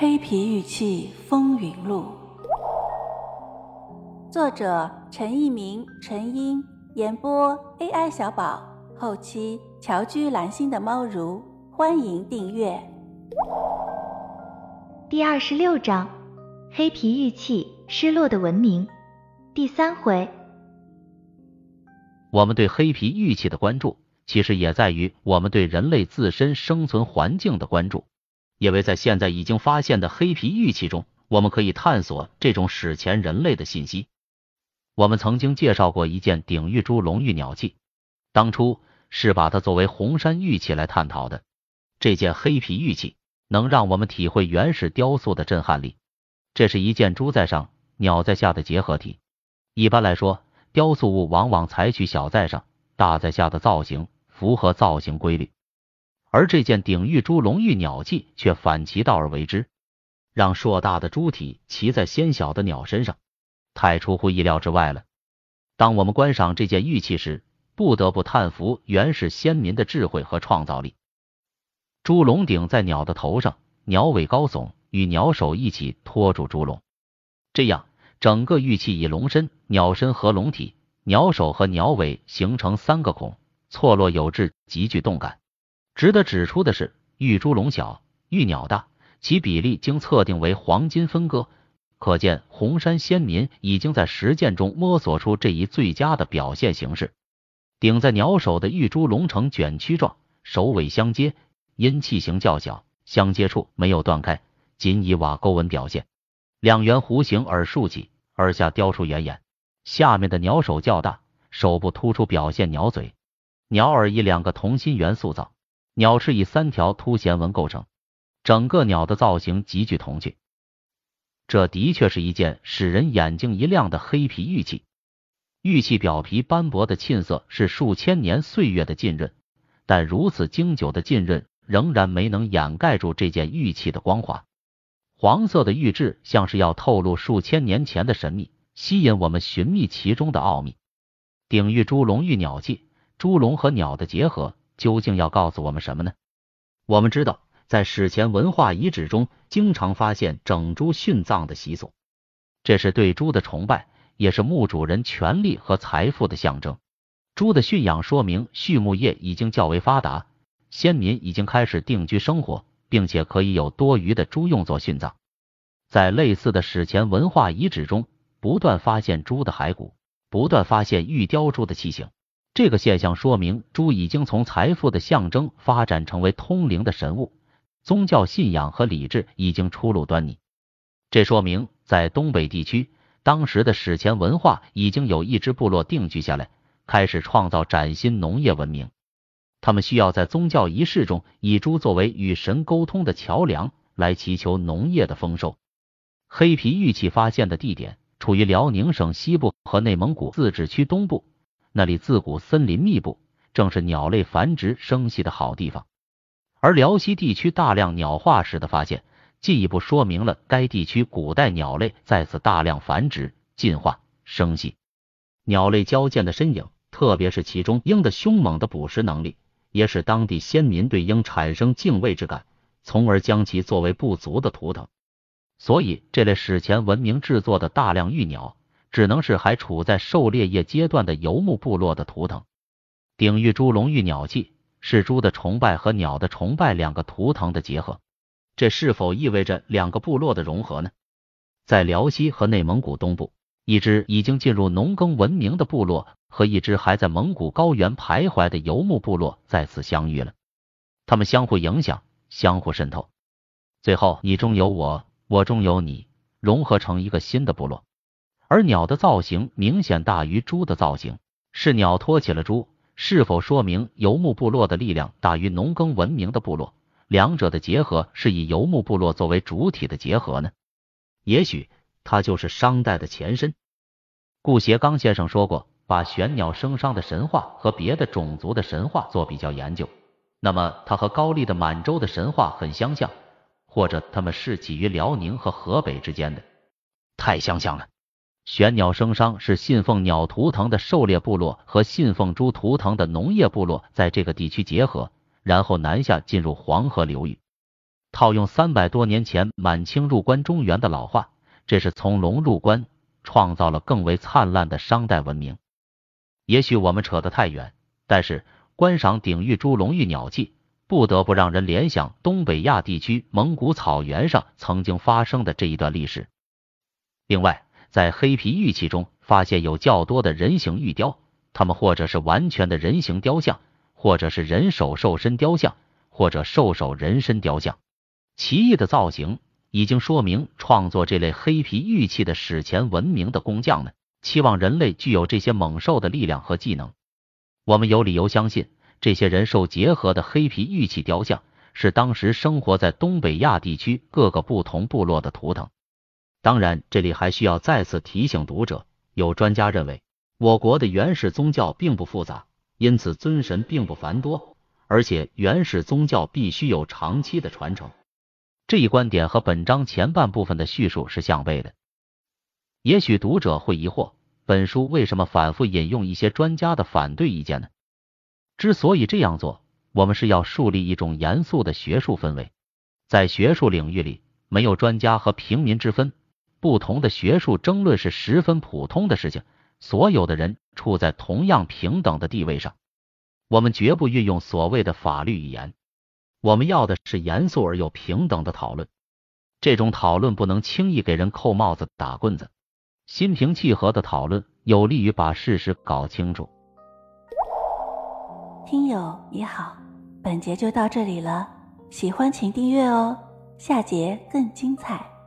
黑皮玉器风云录》，作者陈一鸣、陈英，演播 AI 小宝，后期乔居蓝心的猫如，欢迎订阅。第二十六章：黑皮玉器失落的文明。第三回，我们对黑皮玉器的关注，其实也在于我们对人类自身生存环境的关注。因为在现在已经发现的黑皮玉器中，我们可以探索这种史前人类的信息。我们曾经介绍过一件鼎玉珠龙玉鸟器，当初是把它作为红山玉器来探讨的。这件黑皮玉器能让我们体会原始雕塑的震撼力。这是一件猪在上、鸟在下的结合体。一般来说，雕塑物往往采取小在上、大在下的造型，符合造型规律。而这件鼎玉珠龙玉鸟器却反其道而为之，让硕大的猪体骑在纤小的鸟身上，太出乎意料之外了。当我们观赏这件玉器时，不得不叹服原始先民的智慧和创造力。猪龙顶在鸟的头上，鸟尾高耸，与鸟首一起托住猪龙，这样整个玉器以龙身、鸟身合龙体，鸟首和鸟尾形成三个孔，错落有致，极具动感。值得指出的是，玉猪龙小，玉鸟大，其比例经测定为黄金分割，可见红山先民已经在实践中摸索出这一最佳的表现形式。顶在鸟首的玉猪龙呈卷曲状，首尾相接，因器型较小，相接处没有断开，仅以瓦沟纹表现。两圆弧形耳竖起，耳下雕出圆眼。下面的鸟首较大，手部突出表现鸟嘴，鸟耳以两个同心圆塑造。鸟翅以三条凸弦纹构成，整个鸟的造型极具童趣。这的确是一件使人眼睛一亮的黑皮玉器。玉器表皮斑驳的沁色是数千年岁月的浸润，但如此经久的浸润仍然没能掩盖住这件玉器的光滑。黄色的玉质像是要透露数千年前的神秘，吸引我们寻觅其中的奥秘。鼎玉猪龙玉鸟器，猪龙和鸟的结合。究竟要告诉我们什么呢？我们知道，在史前文化遗址中，经常发现整猪殉葬的习俗，这是对猪的崇拜，也是墓主人权力和财富的象征。猪的驯养说明畜牧业已经较为发达，先民已经开始定居生活，并且可以有多余的猪用作殉葬。在类似的史前文化遗址中，不断发现猪的骸骨，不断发现玉雕猪的器型。这个现象说明，猪已经从财富的象征发展成为通灵的神物，宗教信仰和礼制已经初露端倪。这说明，在东北地区，当时的史前文化已经有一支部落定居下来，开始创造崭新农业文明。他们需要在宗教仪式中以猪作为与神沟通的桥梁，来祈求农业的丰收。黑皮玉器发现的地点处于辽宁省西部和内蒙古自治区东部。那里自古森林密布，正是鸟类繁殖生息的好地方。而辽西地区大量鸟化石的发现，进一步说明了该地区古代鸟类在此大量繁殖、进化、生息。鸟类矫健的身影，特别是其中鹰的凶猛的捕食能力，也使当地先民对鹰产生敬畏之感，从而将其作为部族的图腾。所以，这类史前文明制作的大量玉鸟。只能是还处在狩猎业阶段的游牧部落的图腾。鼎玉猪龙玉鸟器是猪的崇拜和鸟的崇拜两个图腾的结合，这是否意味着两个部落的融合呢？在辽西和内蒙古东部，一支已经进入农耕文明的部落和一支还在蒙古高原徘徊的游牧部落再次相遇了，他们相互影响，相互渗透，最后你中有我，我中有你，融合成一个新的部落。而鸟的造型明显大于猪的造型，是鸟托起了猪，是否说明游牧部落的力量大于农耕文明的部落？两者的结合是以游牧部落作为主体的结合呢？也许它就是商代的前身。顾颉刚先生说过，把玄鸟生商的神话和别的种族的神话做比较研究，那么它和高丽的满洲的神话很相像，或者它们是起于辽宁和河北之间的，太相像了。玄鸟生商是信奉鸟图腾的狩猎部落和信奉猪图腾的农业部落在这个地区结合，然后南下进入黄河流域。套用三百多年前满清入关中原的老话，这是从龙入关，创造了更为灿烂的商代文明。也许我们扯得太远，但是观赏鼎玉猪龙玉鸟器，不得不让人联想东北亚地区蒙古草原上曾经发生的这一段历史。另外，在黑皮玉器中发现有较多的人形玉雕，它们或者是完全的人形雕像，或者是人手兽身雕像，或者兽首人身雕像。奇异的造型已经说明创作这类黑皮玉器的史前文明的工匠们。期望人类具有这些猛兽的力量和技能。我们有理由相信，这些人兽结合的黑皮玉器雕像是当时生活在东北亚地区各个不同部落的图腾。当然，这里还需要再次提醒读者：有专家认为，我国的原始宗教并不复杂，因此尊神并不繁多，而且原始宗教必须有长期的传承。这一观点和本章前半部分的叙述是相悖的。也许读者会疑惑，本书为什么反复引用一些专家的反对意见呢？之所以这样做，我们是要树立一种严肃的学术氛围。在学术领域里，没有专家和平民之分，不同的学术争论是十分普通的事情，所有的人处在同样平等的地位上。我们绝不运用所谓的法律语言，我们要的是严肃而又平等的讨论。这种讨论不能轻易给人扣帽子、打棍子。心平气和的讨论有利于把事实搞清楚。听友你好，本节就到这里了，喜欢请订阅哦，下节更精彩。